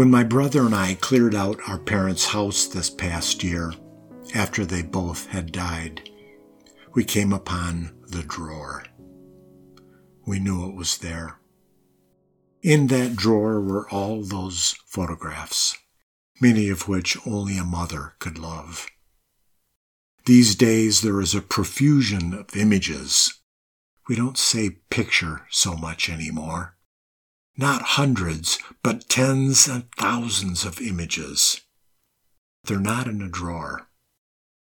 When my brother and I cleared out our parents' house this past year, after they both had died, we came upon the drawer. We knew it was there. In that drawer were all those photographs, many of which only a mother could love. These days there is a profusion of images. We don't say picture so much anymore. Not hundreds, but tens and thousands of images. They're not in a drawer.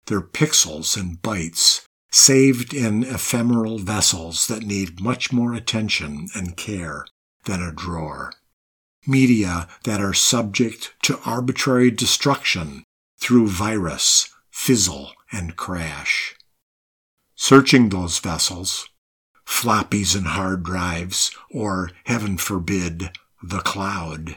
They're pixels and bytes saved in ephemeral vessels that need much more attention and care than a drawer. Media that are subject to arbitrary destruction through virus, fizzle, and crash. Searching those vessels, floppies and hard drives, or, heaven forbid, the cloud,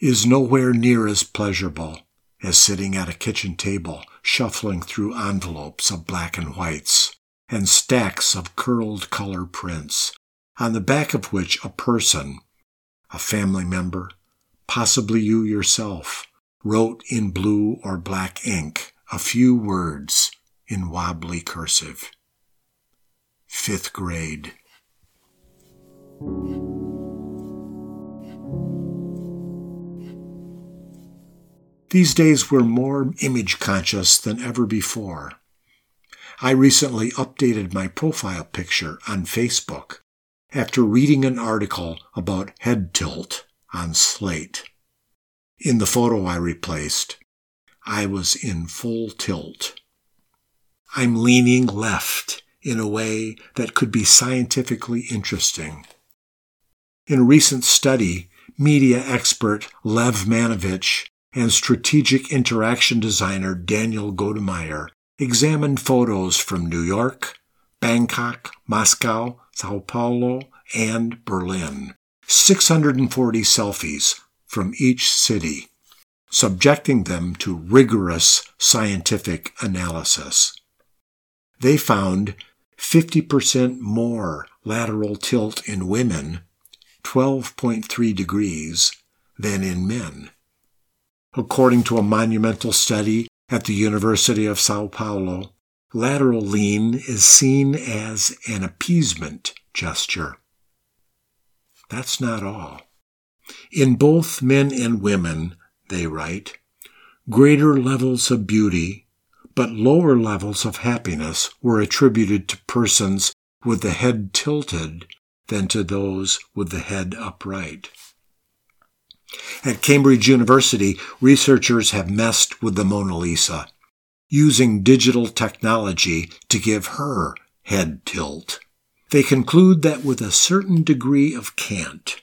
is nowhere near as pleasurable as sitting at a kitchen table shuffling through envelopes of black and whites and stacks of curled color prints, on the back of which a person, a family member, possibly you yourself, wrote in blue or black ink a few words in wobbly cursive. Fifth grade. These days we're more image conscious than ever before. I recently updated my profile picture on Facebook after reading an article about head tilt on Slate. In the photo I replaced, I was in full tilt. I'm leaning left in a way that could be scientifically interesting. In a recent study, media expert Lev Manovich and strategic interaction designer Daniel Goddemeyer examined photos from New York, Bangkok, Moscow, Sao Paulo, and Berlin. 640 selfies from each city, subjecting them to rigorous scientific analysis. They found 50% more lateral tilt in women, 12.3 degrees, than in men. According to a monumental study at the University of Sao Paulo, lateral lean is seen as an appeasement gesture. That's not all. In both men and women, they write, greater levels of beauty, but lower levels of happiness were attributed to persons with the head tilted than to those with the head upright. At Cambridge University, researchers have messed with the Mona Lisa, using digital technology to give her head tilt. They conclude that with a certain degree of cant,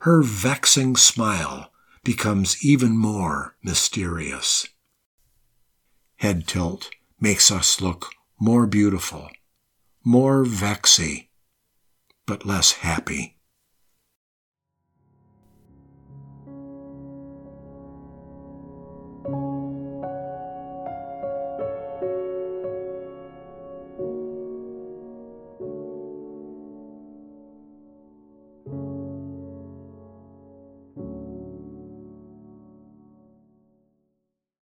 her vexing smile becomes even more mysterious. Head tilt makes us look more beautiful, more vexy, but less happy.